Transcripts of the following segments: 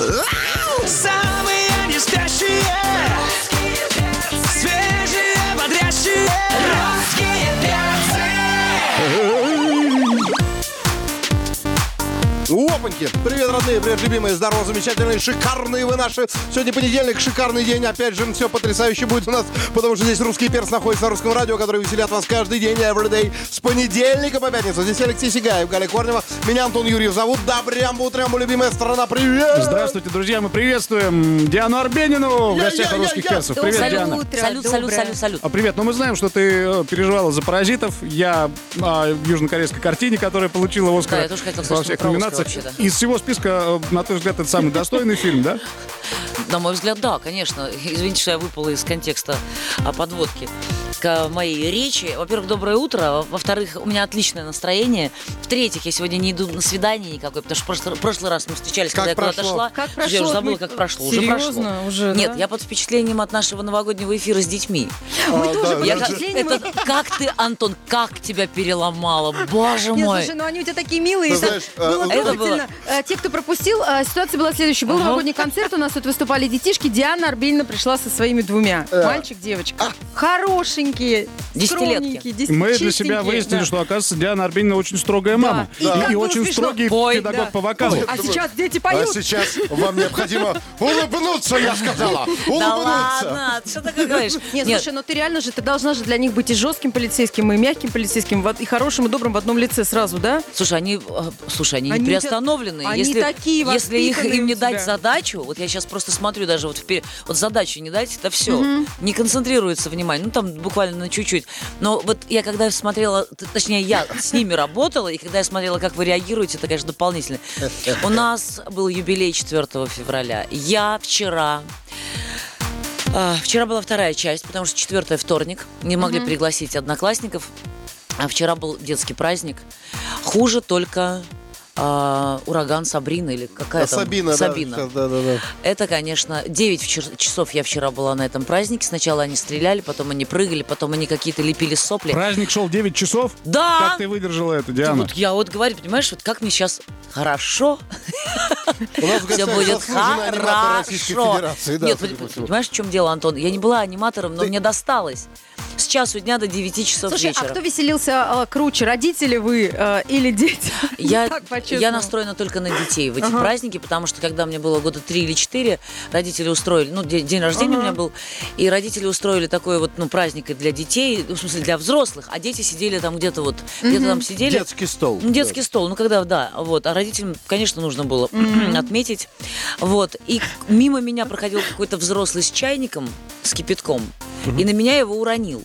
Самые не Опаньки! Привет, родные, привет, любимые, здорово, замечательные, шикарные вы наши. Сегодня понедельник, шикарный день, опять же, все потрясающе будет у нас, потому что здесь русский перс находится на русском радио, который веселят вас каждый день, everyday, с понедельника по пятницу. Здесь Алексей Сигаев, Галя Корнева, меня Антон Юрьев зовут. Добрям утрям, любимая страна, привет! Здравствуйте, друзья, мы приветствуем Диану Арбенину в гостях русских персов. Привет, Салют, Диана. салют, салют, салют, салют. А, привет, ну мы знаем, что ты э, переживала за паразитов. Я о южнокорейской картине, которая получила Оскар Да, я тоже хотела во сказать, всех что про Оскар номинациях. Из всего списка, э, на твой взгляд, это самый достойный фильм, да? На мой взгляд, да, конечно. Извините, что я выпала из контекста а, подводки к моей речи. Во-первых, доброе утро. Во-вторых, у меня отличное настроение. В-третьих, я сегодня не иду на свидание никакое, потому что в прошлый, прошлый раз мы встречались, Как когда я куда-то прошло? шла. Как Я уже прошло? забыла, как прошло. Серьезно? Уже прошло. Уже, Нет, да? я под впечатлением от нашего новогоднего эфира с детьми. Мы А, тоже да, под Я впечатлением. это, как ты, Антон, как тебя переломало? Боже Нет, мой. слушай, ну они у тебя такие милые. Ты знаешь, э, было это трогательно. Э, Те, кто пропустил, э, ситуация была следующая. Был Ага. новогодний концерт, у нас тут выступали детишки. Диана Арбенина пришла со своими двумя. Мальчик, девочка. Хорошенькие, Десятилетки. скромненькие, Мы для себя чистенькие, выяснили, да. что, оказывается, Диана Арбенина очень строгая мама. И как И, было очень смешно. строгий Ой, педагог да. по вокалу. А сейчас дети А поют. сейчас вам необходимо улыбнуться, я сказала. Да Улыбнуться. ладно, что ты говоришь? Нет, слушай, ну ты реально же, ты должна же для них быть и жестким полицейским, и мягким полицейским, и хорошим, и добрым в одном лице сразу, да? Слушай, они, э, слушай, они, Они не приостановлены. они если, такие если их воспитанные им не у дать тебя. задачу, вот я сейчас просто смотрю даже вот вперед, вот задачу не дать, это все. Не концентрируется внимание. Ну, там буквально на чуть-чуть. Но вот я когда смотрела, точнее, я с ними работала, и когда я смотрела, как вы реагируете, это, конечно, дополнительно. У нас был юбилей 4 февраля. Я вчера а, Вчера была вторая часть, потому что четвертое вторник. Не могли пригласить одноклассников. А вчера был детский праздник. Хуже только а, ураган Сабрина или какая? Сабина, да, Сабина. сейчас, да, да, да. Это, конечно, 9 вчер- часов я вчера была на этом празднике. Сначала они стреляли, потом они прыгали, потом они какие-то лепили сопли. Праздник шел 9 часов. Да! Как ты выдержала это, Ты Диана? Вот я вот говорю, понимаешь, вот как мне сейчас хорошо, У нас все будет хорошо. Федерации. да, Нет, понимаешь, в чем дело, Антон? Я не была аниматором, но мне досталось. С часу дня до 9 часов Слушай, вечера. а кто веселился э, круче, родители вы э, или дети? Я, Так, я настроена только на детей в эти Ага. праздники, потому что когда мне было года три или четыре, родители устроили, ну, де- день рождения у Ага. меня был, и родители устроили такой вот, ну, праздник и для детей, в смысле, для взрослых, а дети сидели там где-то вот, где-то там сидели. Детский стол. Ну, детский стол, ну когда, да, вот, а родителям, конечно, нужно было отметить, вот, и мимо меня проходил какой-то взрослый с чайником, с кипятком, и на меня его уронил.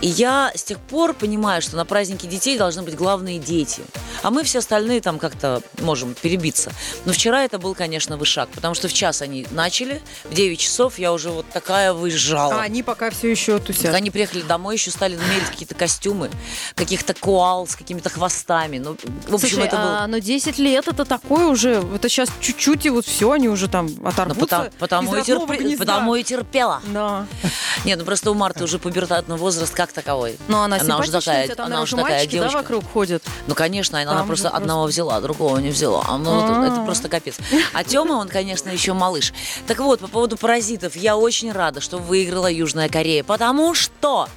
И я с тех пор понимаю, что на празднике детей должны быть главные дети. А мы все остальные там как-то можем перебиться. Но вчера это был, конечно, вышаг, потому что в час они начали, в 9 часов я уже вот такая выезжала. А они пока все еще тусят. Они приехали домой, еще стали мерить какие-то костюмы, каких-то коал с какими-то хвостами. Ну, в общем, Слушай, это было... а, но 10 лет это такое уже, это сейчас чуть-чуть и вот все, они уже там Ну, оторвутся потому, потому, из и гнезда. потому и терпела. Да. Нет, ну просто у Марты уже пубертатный возраст как таковой. Но она, Она уже такая- там, она уже такая мальчики, да, девочка. вокруг ходят. Ну, конечно, она, Там просто одного взяла, а другого не взяла. А, Ну, это, это просто капец. А Тёма, он, конечно, еще малыш. Так вот, по поводу паразитов, я очень рада, что выиграла Южная Корея, потому что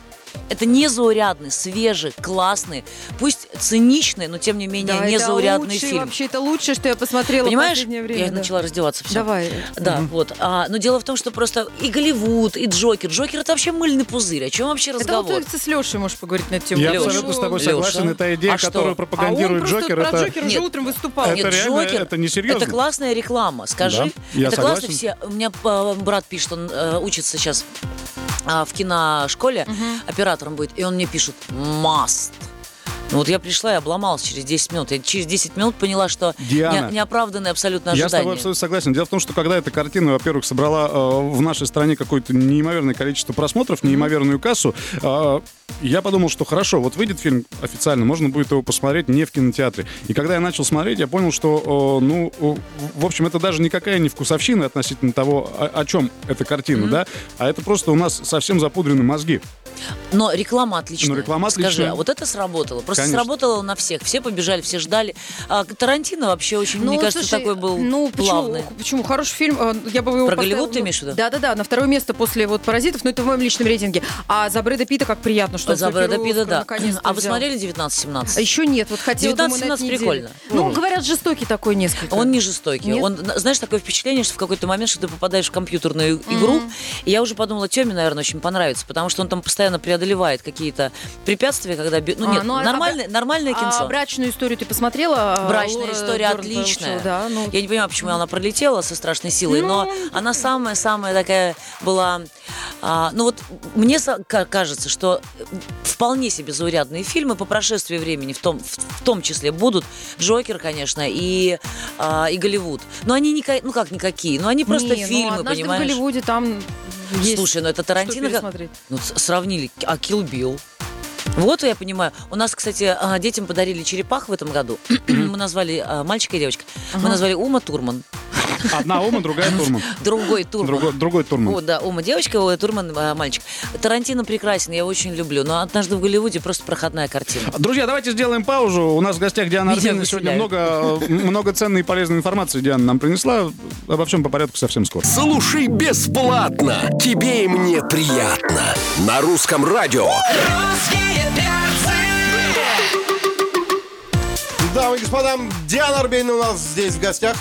это незаурядный, свежий, классный, пусть циничный, но тем не менее Да, это незаурядный лучший, фильм. вообще, это лучшее, что я посмотрела в Понимаешь, последнее время. я да. начала раздеваться. Все. Давай. Да, вот. А, но дело в том, что просто и Голливуд, и Джокер. Джокер это вообще мыльный пузырь. О чем вообще Это разговор? вот ты с Лешей можешь поговорить на эту тему. Я Лёша. абсолютно с тобой согласен. Это идея, А что? которую А он пропагандирует просто Джокер. про это... Джокера уже Нет. утром выступал. Это Нет, реально, Джокер, это несерьезно. Это классная реклама, скажи. Да, я это классно согласен. все. У меня э, брат пишет, он э, учится сейчас а, в киношколе, оператором будет, и он мне пишет «must». Ну вот я пришла и обломалась через 10 минут. Я через 10 минут поняла, что Диана. не- неоправданные абсолютно Я с тобой абсолютно согласен. Дело в том, что когда эта картина, во-первых, собрала э, в нашей стране какое-то неимоверное количество просмотров, неимоверную кассу, э, я подумал, что хорошо, вот выйдет фильм официально, можно будет его посмотреть не в кинотеатре. И когда я начал смотреть, я понял, что, э, ну, э, в общем, это даже никакая не вкусовщина относительно того, о, о чем эта картина, да, а это просто у нас совсем запудрены мозги. Но реклама отличная. Ну, реклама Скажи, отличная. а вот это сработало. Просто Конечно. сработало на всех. Все побежали, все ждали. А Тарантино вообще очень, мне кажется, Ну, слушай, такой был ну, плавный. Почему, почему? Хороший фильм. э, Я бы его Про поставила, Голливуд ты ну, имеешь в виду? Да-да-да, на второе место после вот «Паразитов», но это в моем личном рейтинге. А за Брэда Питта как приятно, что За Брэда Питта, да. А вы взял. смотрели 19-17? А еще нет, вот хотела, думаю, на 19-17 этой неделе. прикольно. Ну, говорят, жестокий такой несколько. Он не жестокий. Нет? Он, знаешь, такое впечатление, что в какой-то момент, что ты попадаешь в компьютерную игру. И я уже подумала, Теме, наверное, очень понравится, потому что он там постоянно преодолевает какие-то препятствия, когда... Ну, А, нет, ну, а- нормальное, нормальное А кинцо. брачную историю ты посмотрела? А, Брачная Лора история Дорн отличная. получила, Да, ну, Я не понимаю, почему она пролетела со страшной силой, Ну, но она самая-самая такая была... а, ну вот мне кажется, что вполне себе заурядные фильмы по прошествии времени в том, в, в том числе будут Джокер, конечно, и, а, и Голливуд. Но они никак, ну как никакие, но они просто не, ну, фильмы, однажды понимаешь? в Голливуде там есть Слушай, ну это Тарантино... как-. Ну, сравнили, а Kill Bill? Вот я понимаю. У нас, кстати, а, детям подарили черепах в этом году. Мы назвали а, мальчика и девочка. Мы назвали Ума Турман. Одна Ума, другая Турман. Другой Турман. Другой, другой Турман. О, да, Ума девочка, О, Турман а, мальчик. Тарантино прекрасен, я очень люблю. Но однажды в Голливуде просто проходная картина. Друзья, давайте сделаем паузу. У нас в гостях Диана Меня Арбенина. Сегодня много, э, много ценной и полезной информации Диана нам принесла. Обо всем по порядку совсем скоро. Слушай бесплатно. Тебе и мне приятно. На русском радио. Дамы и господа, Диана Арбенина у нас здесь в гостях.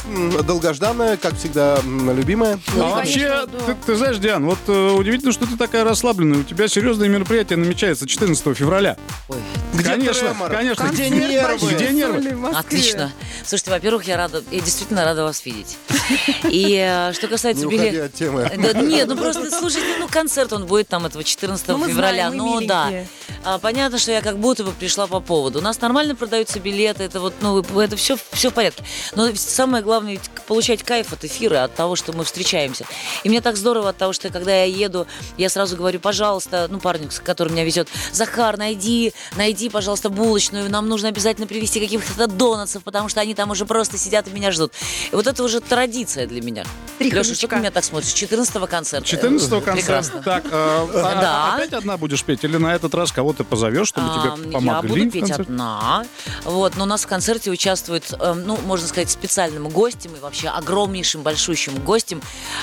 Долгожданная, как всегда, любимая. А Ну, вообще, конечно, да. ты, ты знаешь, Диан, вот э, удивительно, что ты такая расслабленная. У тебя серьезное мероприятие намечается 14 февраля. Ой, Где конечно, тремор? конечно. Где нервы? Где нервы? Отлично. Слушайте, во-первых, я рада, я действительно рада вас видеть. И э, что касается Не билетов... от темы. Да, нет, ну просто, слушайте, ну концерт он будет там этого 14 Ну, мы февраля. знаем, мы ну да. А, понятно, что я как будто бы пришла по поводу. У нас нормально продаются билеты, это вот, ну, это все, все в порядке. Но самое главное ведь получать кайф от эфира, от того, что мы встречаемся. И мне так здорово от того, что когда я еду, я сразу говорю, пожалуйста, ну, парню, который меня везет, Захар, найди, найди, пожалуйста, булочную, нам нужно обязательно привезти каких-то донатсов, потому что они там уже просто сидят и меня ждут. И вот это уже традиция для меня. Три Леша, что ты меня так смотришь? 14 концерта. 14 концерта. Прекрасно. Так, э, а- Да. опять одна будешь петь? Или на этот раз кого-то позовешь, чтобы А, тебе Я помогли буду в петь одна. Вот, но у нас концерте участвует, эм, ну, можно сказать, специальным гостем и вообще огромнейшим, большущим гостем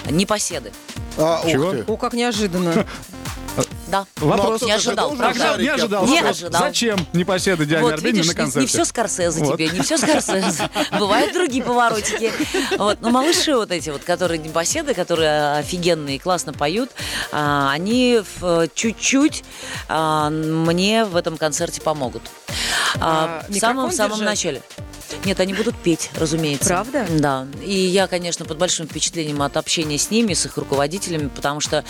непоседы. А, ух Чего? ты. О, как неожиданно. Да. Вопрос. Ну, Не а ожидал, должен Не ожидал. Не ожидал. Зачем непоседы Диане Вот, Арбенина видишь, на не, концерте? не все Скорсезе Вот. тебе, не все Скорсезе. Бывают другие поворотики. Вот. Но малыши вот эти вот, которые непоседы, которые офигенные и классно поют, а, они в- чуть-чуть а, мне в этом концерте помогут. А, А, в самом, микрофон в самом начале. Нет, они будут петь, разумеется. Правда? Да. И я, конечно, под большим впечатлением от общения с ними, с их руководителями, потому что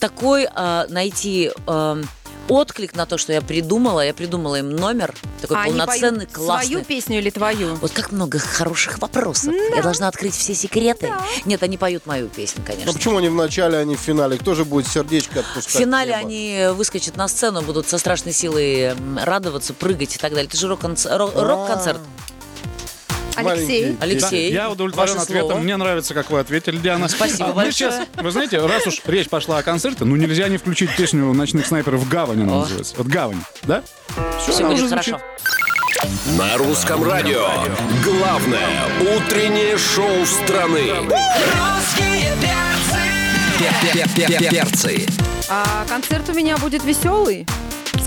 такой а, найти а, отклик на то, что я придумала, я придумала им номер, такой А они полноценный, поют классный. Свою песню или твою? Вот как много хороших вопросов. Я должна открыть все секреты. Нет, они поют мою песню, Ну конечно. почему они в начале, а не в финале? Кто же будет сердечко В отпускать? финале Небо? они выскочат на сцену, будут со страшной силой радоваться, прыгать и так далее. Это же рок-концерт. А. рок-концерт. Алексей. Маленький. Алексей, Я удовлетворен ваше ответом. слово. Мне нравится, как вы ответили, Диана. Спасибо А большое. сейчас, вы знаете, раз уж речь пошла о концерте, ну нельзя не включить песню «Ночных снайперов» «Гавань» она О. называется. Вот «Гавань», да? Все она будет хорошо. На русском радио. Главное утреннее шоу страны. Русские перцы. Перцы. А концерт у меня будет веселый.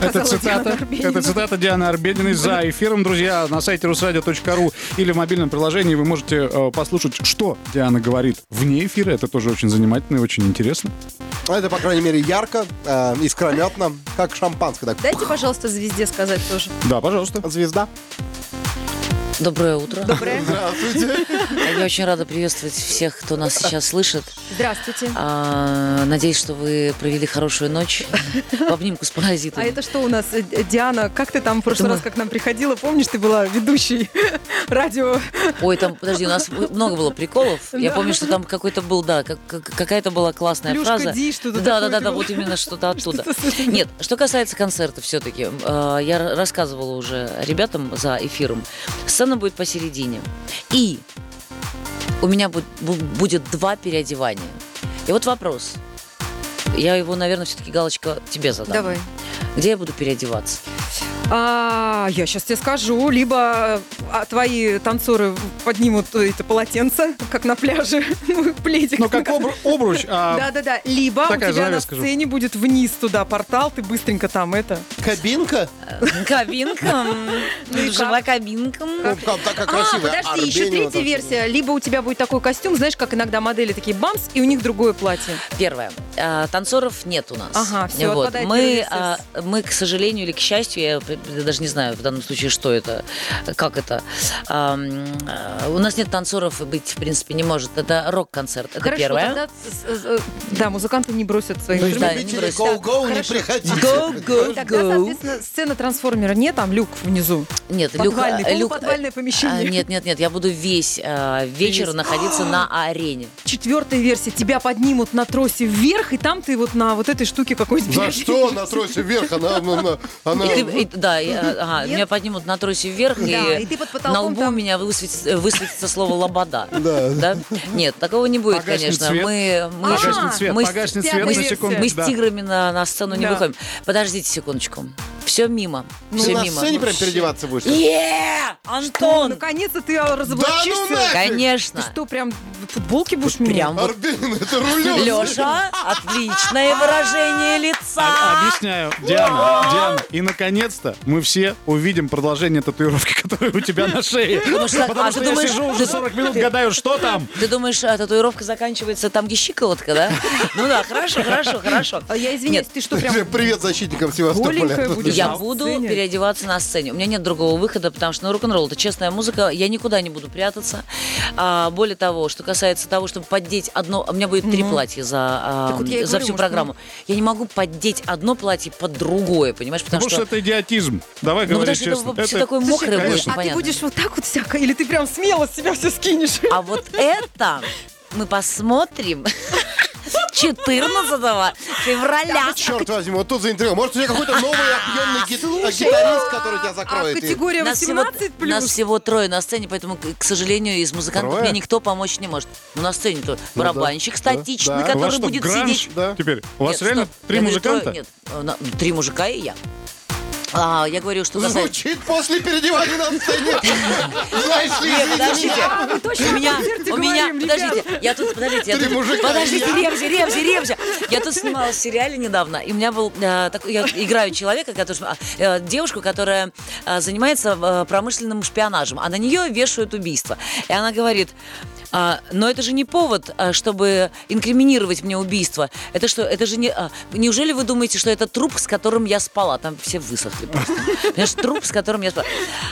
Это Диана цитата, Арбенина. это цитата Дианы Арбениной за эфиром, друзья. На сайте русрадио.ру или в мобильном приложении вы можете э, послушать, что Диана говорит вне эфира. Это тоже очень занимательно и очень интересно. А Это, по крайней мере, ярко, э, искрометно, как шампанское. Так, Дайте, пожалуйста, звезде сказать тоже. Да, пожалуйста. звезда. Доброе утро. Доброе. Здравствуйте. Я очень рада приветствовать всех, кто нас сейчас слышит. Здравствуйте. А, Надеюсь, что вы провели хорошую ночь в обнимку с А паразитами. это что у нас, э, э, Диана, как ты там в прошлый Это раз, как к нам приходила, помнишь, ты была ведущей радио? Ой, там, подожди, у нас много было приколов. Я Да. помню, что там какой-то был, да, как- как- какая-то была классная Плюшка фраза. Ди, что-то да, такое да, да, да, вот именно что-то оттуда. Этим. Нет, что касается концерта все-таки, я р- рассказывала уже ребятам за эфиром. Сцена будет посередине. И у меня бу- бу- будет два переодевания. И вот вопрос. Я его, наверное, все-таки галочка тебе задам. Давай. Где я буду переодеваться? А, я сейчас тебе скажу. Либо а, твои танцоры поднимут это полотенце, как на пляже, пледик. Ну, как обру- обруч. а, Да-да-да. Либо у Такая тебя на сцене будет вниз туда портал, ты быстренько там это... Кабинка? Кабинка. и Жива кабинка. Ну, такая А, красивая. подожди, еще третья версия. Либо у тебя будет такой костюм, знаешь, как иногда модели такие бамс, и у них другое платье. Первое. А, Танцоров нет у нас. Ага, всё, Вот. Мы, а, мы, к сожалению или к счастью, я я даже не знаю в данном случае, что это, как это. А, у нас нет танцоров и быть, в принципе, не может. Это рок-концерт. Это Хорошо, первое. тогда, э, да, музыканты не бросят свои То есть Да, инструменты. не бросить. go-go не Хорошо. приходите. Go, go, Тогда, go. соответственно, сцена трансформера нет, там люк внизу. Нет, люк, Подвальный, э, люк, полуподвальное э, помещение. а, Нет, нет, нет, я буду весь э, вечер Весь. находиться на арене. Четвертая версия. Тебя поднимут на тросе вверх, и там ты вот на вот этой штуке какой-нибудь... За что на тросе вверх? Она, она, она- она- И ты- и- да, и, э, ага, меня поднимут на тросе вверх, Да, и, и ты под на потолком лбу там- у меня высветится, высветится слово «лобода». Да. Нет, такого не будет, конечно. свет. Мы, мы, свет, мы с- свет на секунду. мы с да. тиграми на, на сцену не Да. выходим. Подождите секундочку. Все мимо. Ты все на мимо. сцене Ну, прям переодеваться будешь? Е, Антон! Наконец-то ты разоблачишься. Да ну нафиг! Конечно. Ты что, прям в футболке будешь менять? Прям вот. Арбенин, это рулет. Леша, отличное выражение А- лица. Объясняю, Диана, Диана, и наконец-то мы все увидим продолжение татуировки, которая у тебя на шее. Потому а что ты я думаешь- сижу уже 40 минут, гадаю, что там. Ты думаешь, а, татуировка заканчивается там, где щиколотка, да? Ну да, хорошо, хорошо, хорошо. А я извиняюсь, ты что, прям Привет защитникам Севастополя. голенькая? Я на буду сцене? переодеваться на сцене. У меня нет другого выхода, потому что ну, рок-н-ролл это честная музыка. Я никуда не буду прятаться. А, более того, что касается того, чтобы поддеть одно... У меня будет три платья за, а, вот за говорю, всю программу. Я не могу поддеть одно платье под другое, понимаешь? Потому, Потому что это идиотизм. Давай Ну, говорить потому что честно. это Это- такое мокрое будет, конечно. А ты непонятно. будешь вот так вот всяко? Или ты прям смело с себя все скинешь? А вот это мы посмотрим 14 февраля. Черт возьми, вот тут заинтриговал. Может, у тебя какой-то новый объемный гит- гитарист, который тебя А закроет? и- категория Нас всего, 18 плюс? нас всего трое на сцене, поэтому, к сожалению, из музыкантов мне никто помочь не может. Ну, на сцене-то барабанщик статичный, который будет сидеть... Теперь, у вас реально три музыканта? нет, э, три мужика и я. А, я говорю, что касается... Звучит после переодевания на сцене. Знаешь ли, Нет, подождите. А, мы точно У меня, у меня, говорим, подождите, я тут, подождите, я Три тут, мужика подождите, я. Ревзи, Ревзи, Ревзи. Я тут снималась в сериале недавно, и у меня был э, такой, я играю человека, который, э, девушку, которая э, занимается э, промышленным шпионажем, а на нее вешают убийство. И она говорит, а, но это же не повод, а, чтобы инкриминировать мне убийство. Это что, это же не... а, неужели вы думаете, что это труп, с которым я спала? Там все высохли просто. Понимаешь, труп, с которым я спала.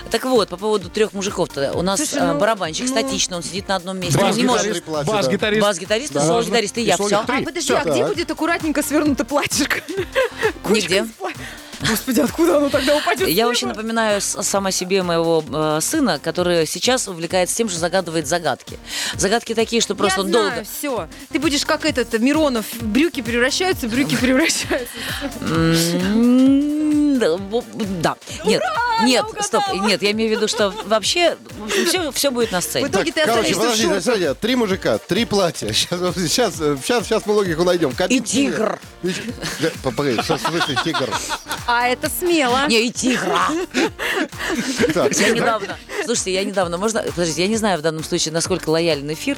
Так вот, по поводу трех мужиков-то. У нас Слушай, а, ну, барабанщик ну- статичный, он сидит на одном месте. Он не может... Бас-гитарист. Бас-гитарист. Да. соло-гитарист и И я. Все. А подожди, а где будет аккуратненько свернуто платьишко? Нигде. Господи, откуда оно тогда упадет? Я очень напоминаю сама себе моего э, сына, который сейчас увлекается тем, что загадывает загадки. Загадки такие, что просто Я он знаю, долго... все. Ты будешь как этот Миронов. Брюки превращаются, брюки превращаются. Да. Нет, нет, стоп, нет, я имею в виду, что вообще все, все будет на В сцене. итоге ты Короче, в подожди, смотри, три мужика, три платья. Сейчас, сейчас, сейчас, сейчас мы логику найдем. И тигр. Да, Погоди, что в смысле тигр? А это смело. Не, и тигра. Так, Я недавно, слушайте, я недавно, можно, подождите, я не знаю в данном случае, насколько лоялен эфир.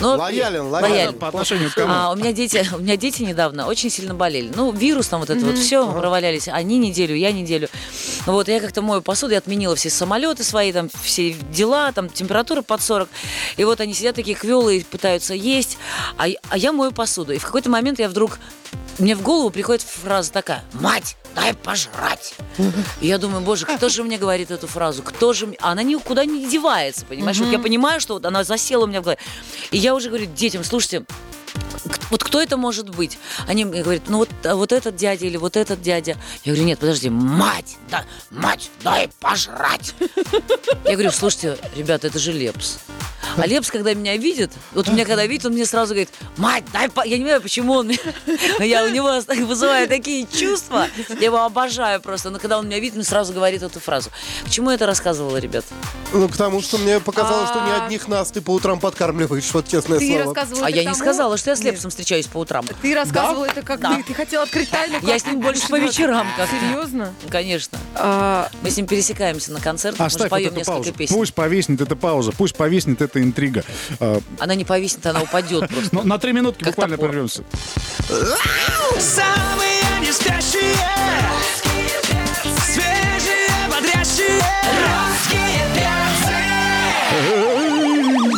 Но- Лоялен, лоялен. По отношению к кому? А, у меня дети, у меня дети недавно очень сильно болели. Ну, вирус там вот это вот все, провалялись. Они неделю, я неделю. Вот, я как-то мою посуду, я отменила все самолеты свои, там, все дела, там, температура под 40. И вот они сидят такие квелые, пытаются есть, а, а я мою посуду. И в какой-то момент я вдруг, мне в голову приходит фраза такая, мать, дай пожрать. Я думаю, боже, кто же мне говорит эту фразу? Кто же мне... Она никуда не девается, понимаешь? Вот я понимаю, что вот она засела у меня в голове. И я уже говорю детям, слушайте, вот кто это может быть? Они мне говорят, ну вот, а вот этот дядя или вот этот дядя. Я говорю, нет, подожди, мать, да, мать, дай пожрать. Я говорю, слушайте, ребята, это же Лепс. А Лепс, когда меня видит, вот меня когда видит, он мне сразу говорит, мать, дай по... Я не знаю, почему он... Но я у него вызываю такие чувства. Я его обожаю просто. Но когда он меня видит, он сразу говорит эту фразу. Почему я это рассказывала, ребят? Ну, потому что мне показалось, что не А. одних нас ты по утрам подкармливаешь, вот честное слово. А я не тому- сказала, что я с. Лепсом встречаюсь по утрам. Ты рассказывала это как Да. ты, ты хотела открыть тайну. Я как с ним больше по вечерам как-то. Серьезно? Конечно. А, Мы с ним пересекаемся на концертах, мы же Оставь вот поем эту несколько паузу. песен. Пусть повиснет эта пауза, пусть повиснет эта интрига. А, Она не повиснет, она упадет просто. на три минутки Как буквально прервемся. Самые не спящие Свежие, бодрящие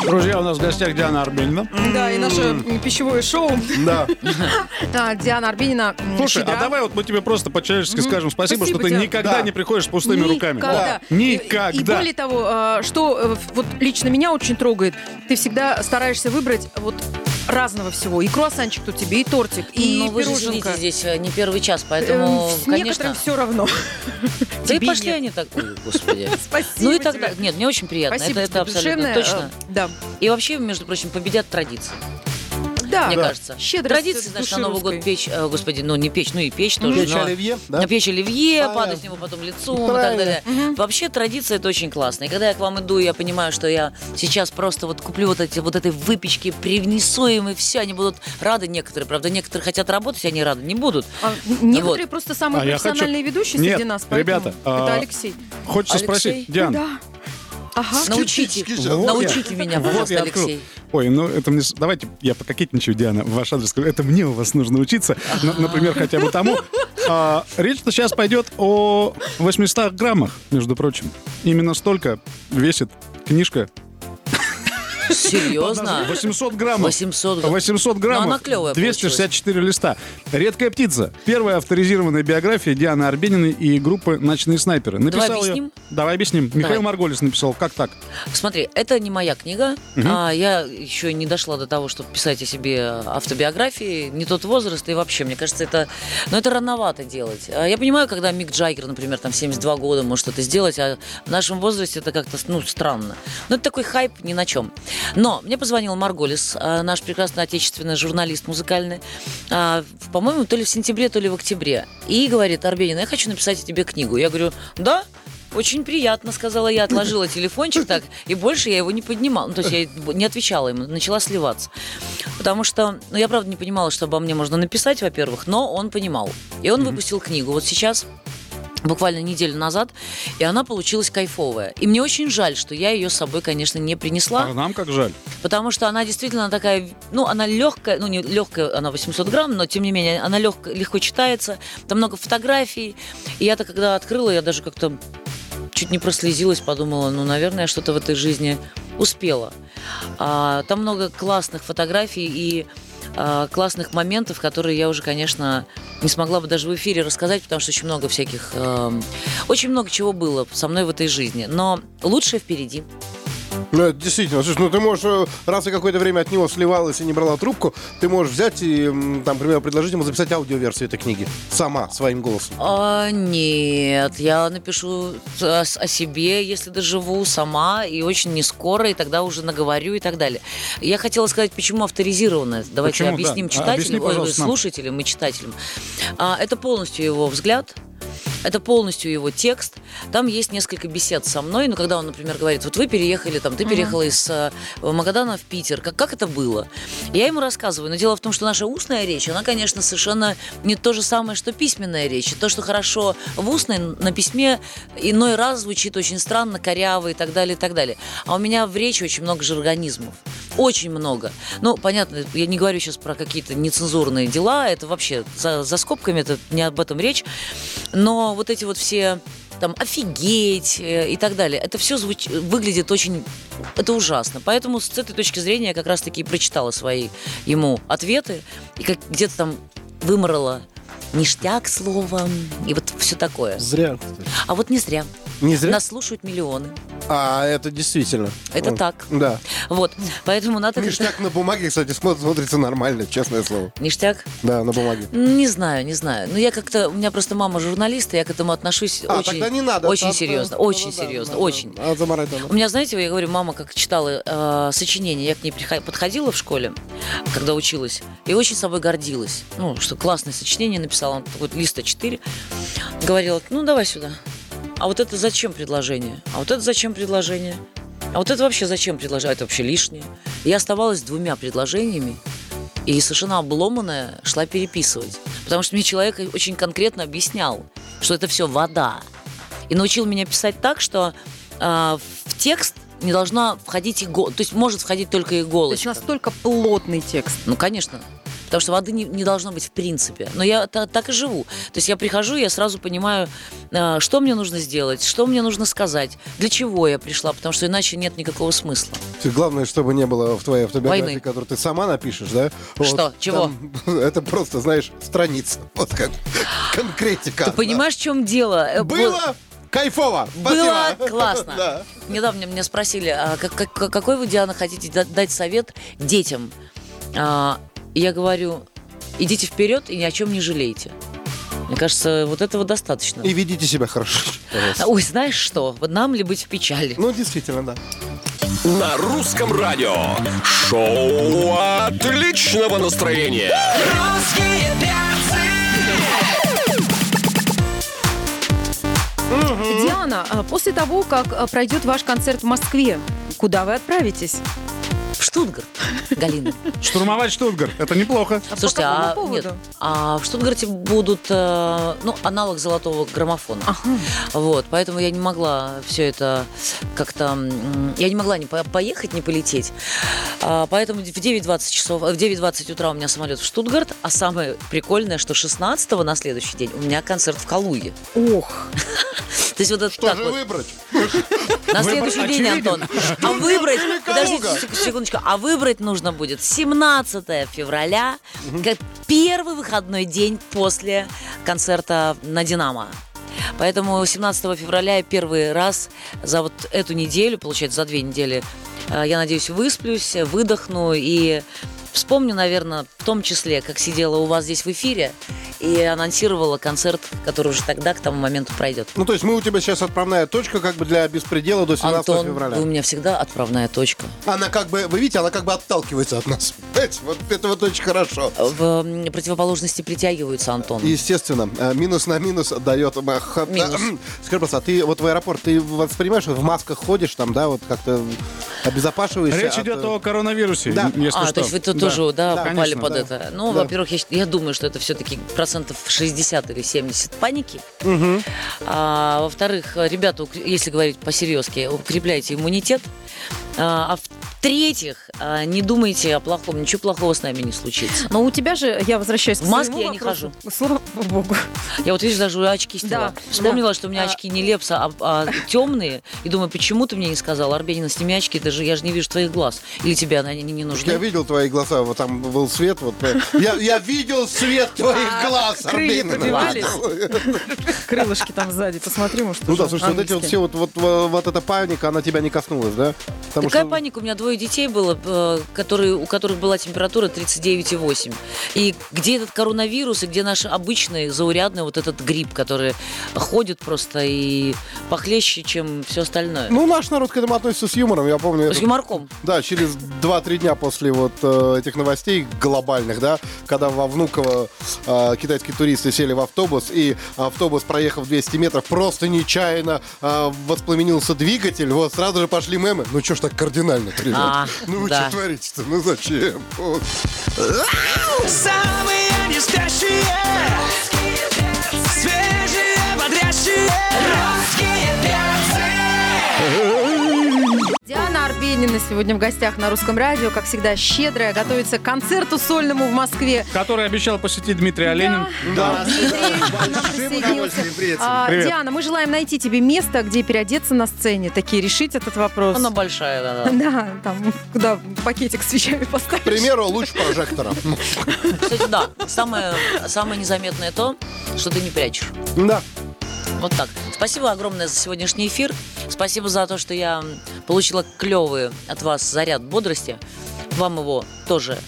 Друзья, у нас в гостях Диана Арбенина. да, и наше пищевое шоу. Да. Диана Арбенина. Слушай, а давай вот мы тебе просто по-человечески скажем спасибо, что ты никогда Да. не приходишь с пустыми руками. Никогда. Да. И- более того, а, что э, вот лично меня очень трогает, ты всегда стараешься выбрать вот разного всего. И круассанчик тут тебе, и тортик, и Но Ну, вы же сидите здесь э, не первый час, Эм, поэтому, некоторым конечно... все равно. Да и пошли они так, господи. Спасибо Ну и тогда, нет, мне очень приятно, это, абсолютно точно. Э, Да. И вообще, между прочим, победят традиции, Да. мне кажется. Щедрость Традиции, значит, души на Новый русской. год печь, э, господи, ну не печь, ну и печь тоже. Печь но- оливье, да? На печь оливье, Понятно. падать с него потом лицом и так Правильно. далее. Вообще традиция это очень классно. И когда я к вам иду, я понимаю, что я сейчас просто вот куплю вот эти вот этой выпечки, привнесу им и все, они будут рады некоторые. Правда, некоторые хотят работать, они рады не будут. А, некоторые Вот. просто самые А я хочу- профессиональные ведущие Нет, среди нас. поэтому ребята, а, Это Алексей. Хочется Алексей? спросить, Диан, Да. Ага. Научите, научите меня, пожалуйста. Алексей. Ой, ну это мне... Давайте я пококетничаю, Диана, в ваш адрес скажу. Это мне у вас нужно учиться. Например, хотя бы тому. А, речь-то сейчас пойдет о 800 граммах, между прочим. Именно столько весит книжка. Серьезно? 800 граммов. 800 грамм. 800 граммов. Ну, она клевая 264 листа. «Редкая птица». Первая авторизированная биография Дианы Арбениной и группы «Ночные снайперы». Написал её- объясним? Давай объясним. Михаил Давай. Марголис написал. Как так? Смотри, это не моя книга. А, я еще не дошла до того, чтобы писать о себе автобиографии. Не тот возраст, и вообще, мне кажется, это... Но это рановато делать. А Я понимаю, когда Мик Джаггер, например, там 72 года может это сделать, а в нашем возрасте это как-то, ну, странно. Но это такой хайп ни на чем. Но мне позвонил Марголис, а, наш прекрасный отечественный журналист музыкальный, в- по-моему, то ли в сентябре, то ли в октябре. И говорит, Арбенина, я хочу написать о тебе книгу. Я говорю, да, очень приятно, сказала я, отложила телефончик так, и больше я его не поднимала. Ну, то есть я не отвечала ему, начала сливаться. Потому что, ну, я правда не понимала, что обо мне можно написать, во-первых, но он понимал. И он выпустил книгу. Вот сейчас буквально неделю назад, и она получилась кайфовая. И мне очень жаль, что я ее с собой, конечно, не принесла. А нам как жаль. Потому что она действительно такая, ну, она легкая, ну, не легкая, она 800 грамм, но, тем не менее, она легко, легко читается, там много фотографий. И я-то, когда открыла, я даже как-то чуть не прослезилась, подумала, ну, наверное, я что-то в этой жизни успела. А, там много классных фотографий и а, классных моментов, которые я уже, конечно, не смогла бы даже в эфире рассказать, потому что очень много всяких, эм, очень много чего было со мной в этой жизни. Но лучшее впереди. Ну, это действительно. Слушай, ну ты можешь, э, раз ты какое-то время от него сливалась и не брала трубку, ты можешь взять и, там, например, предложить ему записать аудиоверсию этой книги. Сама, своим голосом. А, нет, я напишу о, о себе, если доживу сама, и очень не скоро, и тогда уже наговорю и так далее. Я хотела сказать, почему авторизированное. Давайте Почему, объясним да. Читателям, объясни, ой, слушателям и читателям. А, это полностью его взгляд, это полностью его текст. Там есть несколько бесед со мной. Ну, когда он, например, говорит, вот вы переехали, там, ты переехала из э, Магадана в Питер. Как, как это было? Я ему рассказываю. Но дело в том, что наша устная речь, она, конечно, совершенно не то же самое, что письменная речь. И то, что хорошо в устной, на письме иной раз звучит очень странно, коряво и так далее, и так далее. А у меня в речи очень много жаргонизмов. Очень много. Ну, понятно, я не говорю сейчас про какие-то нецензурные дела, это вообще за, за скобками, это не об этом речь. Но вот эти вот все там офигеть э, и так далее. Это все звуч... выглядит очень... Это ужасно. Поэтому с этой точки зрения я как раз-таки и прочитала свои ему ответы. И как где-то там выморала ништяк словом и вот все такое. Зря. А вот не зря. Не зря? Нас слушают миллионы. А, это действительно. Это Вот. так. Да. Вот. Поэтому надо... Ништяк на бумаге, кстати, смо- смотрится нормально, честное слово. Ништяк? Да, на бумаге. Не знаю, не знаю. Ну, я как-то... У меня просто мама журналист, и я к этому отношусь А, очень... тогда не надо. Очень Да, серьезно, да, очень да, да, серьезно, да, очень. да. А надо. У меня, знаете, я говорю, мама как читала э, сочинение, я к ней подходила в школе, когда училась, и очень собой гордилась. Ну, что классное сочинение написала, он такой листа 4. Говорила, ну, давай сюда. А вот это зачем предложение? А вот это зачем предложение? А вот это вообще зачем предложение? А Это вообще лишнее. Я оставалась с двумя предложениями, И совершенно обломанная шла переписывать. Потому что мне человек очень конкретно объяснял, что это все вода. И научил меня писать так, что а, в текст не должна входить иголочка. То есть может входить только То есть иголочка. настолько плотный текст. Ну, конечно. Потому что воды не, не должно быть в принципе. Но я та- так и живу. То есть я прихожу, я сразу понимаю, а, что мне нужно сделать, что мне нужно сказать, для чего я пришла, потому что иначе нет никакого смысла. Главное, чтобы не было в твоей автобиографии, Войны. которую ты сама напишешь, да? Что? Чего? там это просто, знаешь, страница. Вот как конкретика. Ты понимаешь, в чем дело? Э, Было кайфово. Было Спасибо. классно. Да. Недавно меня спросили, а как- как- какой вы, Диана, хотите да- дать совет детям? А, и я говорю, идите вперед и ни о чем не жалейте. Мне кажется, вот этого достаточно. И ведите себя хорошо. пожалуйста. Ой, знаешь что? Вот нам ли быть в печали? Ну, действительно, да. На русском радио. Шоу отличного настроения. Русские перцы. Диана, а, после того, как а, пройдет ваш концерт в Москве, куда вы отправитесь? В Штутгарт, Галина. Штурмовать Штутгарт. Это неплохо. А Слушайте, по какому а, нет, а в Штутгарте будут, э, ну, аналог золотого граммофона. Ага. Вот, поэтому я не могла все это как-то... Я не могла не по- поехать, не полететь. А, поэтому в 9.20 часов, в 9.20 утра у меня самолет в Штутгарт, а самое прикольное, что 16 на следующий день у меня концерт в Калуге. Ох, То есть вот это Что так же вот. выбрать? На следующий день. Антон. А выбрать, или подождите сек- секундочку, а выбрать нужно будет 17 февраля, как первый выходной день после концерта на «Динамо». Поэтому 17 февраля я первый раз за вот эту неделю, получается, за две недели, э, я надеюсь, высплюсь, выдохну и вспомню, наверное, в том числе, как сидела у вас здесь в эфире и анонсировала концерт, который уже тогда, к тому моменту пройдет. Ну, то есть мы у тебя сейчас отправная точка как бы для беспредела до 17 Антон, февраля. вы у меня всегда отправная точка. Она как бы, вы видите, она как бы отталкивается от нас. Понимаете, вот это вот очень хорошо. В противоположности притягиваются, Антон. Естественно, э, минус на минус дает... м, х- Минус. Скажи, просто, а ты вот в аэропорт, ты воспринимаешь, в масках ходишь там, да, вот как-то обезопашиваешься? Речь от, идет э, о коронавирусе, Да. если а, что. то есть вы тут Да. тоже, да, Да, попали конечно, под да. это. Ну, Да. во-первых, я, я думаю, что это все-таки процентов 60 или 70 паники. А, во-вторых, ребята, если говорить по-серьезки, укрепляйте иммунитет. А, а в-третьих, а, не думайте о плохом, ничего плохого с нами не случится. но у тебя же, я возвращаюсь к В маске я не вопросу. Слава богу. Я вот, видишь, даже очки сняла. Да, Вспомнила, да. что у меня А- очки не лепса, а, темные. И думаю, почему ты мне не сказал, Арбенина, сними очки, даже я же не вижу твоих глаз. Или тебе они не, не нужны? Я видел твои глаза, вот там был свет, вот. э, Я, я видел свет твоих глаз, Арбенина. Крылышки там сзади, посмотри, может, Ну да, слушай, вот эти вот все, вот, вот, вот, эта паника, она тебя не коснулась, да? Какая паника? У меня двое детей было, э, которые, у которых была температура 39,8. И где этот коронавирус, и где наш обычный, заурядный вот этот грипп, который ходит просто и похлеще, чем все остальное. Ну, наш народ к этому относится с юмором, я помню. С это- юморком. Да, через 2-3 дня после вот э, этих новостей глобальных, да, когда во Внуково э, китайские туристы сели в автобус, и автобус, проехав 200 метров, просто нечаянно э, воспламенился двигатель, вот, сразу же пошли мемы. Ну, что ж так кардинально, ребят? Ну, вы да. что творите-то? Ну, зачем? Самые не Арбенина сегодня в гостях на русском радио. Как всегда, щедрая. Готовится к концерту сольному в Москве. Который обещал посетить Дмитрий Оленин. Да. Дмитрий к нам Большим присоединился. А, Привет. Диана, мы желаем найти тебе место, где переодеться на сцене. Такие решить этот вопрос. Она большая, да, да. Да, там, куда пакетик с вещами К поставишь. примеру, луч прожектора. Кстати, да, самое, самое незаметное то, что ты не прячешь. Да. Вот так. Спасибо огромное за сегодняшний эфир. Спасибо за то, что я получила клевый от вас заряд бодрости. Вам его тоже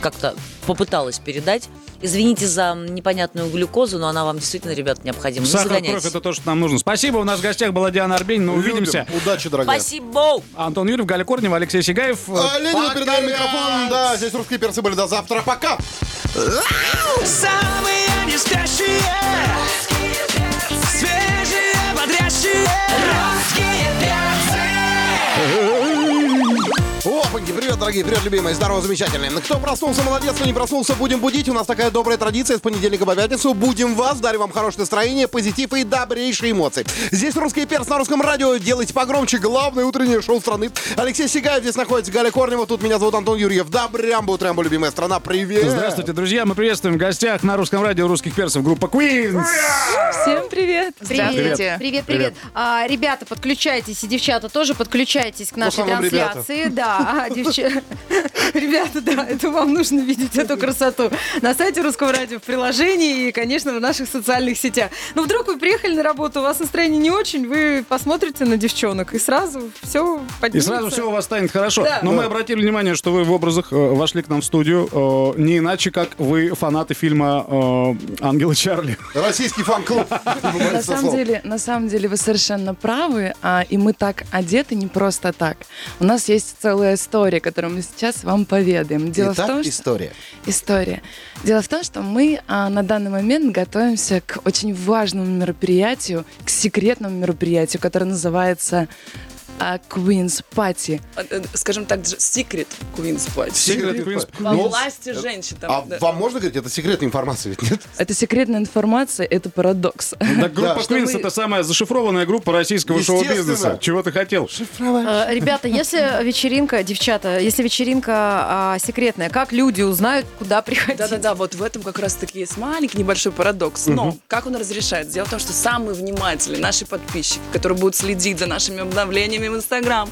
как-то попыталась передать. Извините за непонятную глюкозу, но она вам действительно, ребят, необходима. Не Сахар, кровь, это то, что нам нужно. Спасибо, у нас в гостях была Диана Арбенина. Увидимся. Любим. Удачи, дорогая. Спасибо! Антон Юрьев, Галя Корнева, Алексей Сигаев. А, Ленину ребят. микрофон. Да, здесь русские перцы были. До завтра. Пока. Самые Опаньки, привет, дорогие, привет, любимые, здорово, замечательные. Кто проснулся, молодец, кто не проснулся, будем будить. У нас такая добрая традиция с понедельника по пятницу. Будем вас, дарим вам хорошее настроение, позитив и добрейшие эмоции. Здесь русский перс на русском радио. Делайте погромче. Главное утреннее шоу страны. Алексей Сигаев здесь находится, Галя Корнева. Тут меня зовут Антон Юрьев. Да, брямбу, трямбу, любимая страна. Привет. Здравствуйте, друзья. Мы приветствуем в гостях на русском радио русских персов группа Queens. Всем привет. Привет. Привет, привет. привет. А, ребята, подключайтесь, и девчата тоже подключайтесь к нашей ребята. трансляции. Да, а, девча- Ребята, да, это вам нужно видеть эту красоту. На сайте Русского радио, в приложении и, конечно, в наших социальных сетях. Ну, вдруг вы приехали на работу, у вас настроение не очень, вы посмотрите на девчонок, и сразу все И поднимется. сразу все у вас станет хорошо. Да. Но мы обратили внимание, что вы в образах э, вошли к нам в студию э, не иначе, как вы фанаты фильма э, «Ангелы Чарли». Российский фан-клуб. На самом, деле, на самом деле вы совершенно правы, а, и мы так одеты не просто так. У нас есть целая история, которую мы сейчас вам поведаем. Дело в Итак, том, что... история. История. Дело в том, что мы а, на данный момент готовимся к очень важному мероприятию, к секретному мероприятию, которое называется Queen's Party. э, э, скажем так, секрет Queen's Party. Секретный Queen's фан. Во Ну, власти женщин. Там, А да. вам можно говорить, это секретная информация ведь нет? Это секретная информация, это парадокс. Так группа Да, Queens мы- это самая зашифрованная группа российского шоу-бизнеса. Чего ты хотел? Э, Ребята, если вечеринка, девчата, если вечеринка а, секретная, как люди узнают, куда приходить? Да-да-да, вот в этом как раз-таки есть маленький небольшой парадокс. Но как он разрешает? Дело в том, что самые внимательные наши подписчики, которые будут следить за нашими обновлениями в Инстаграм,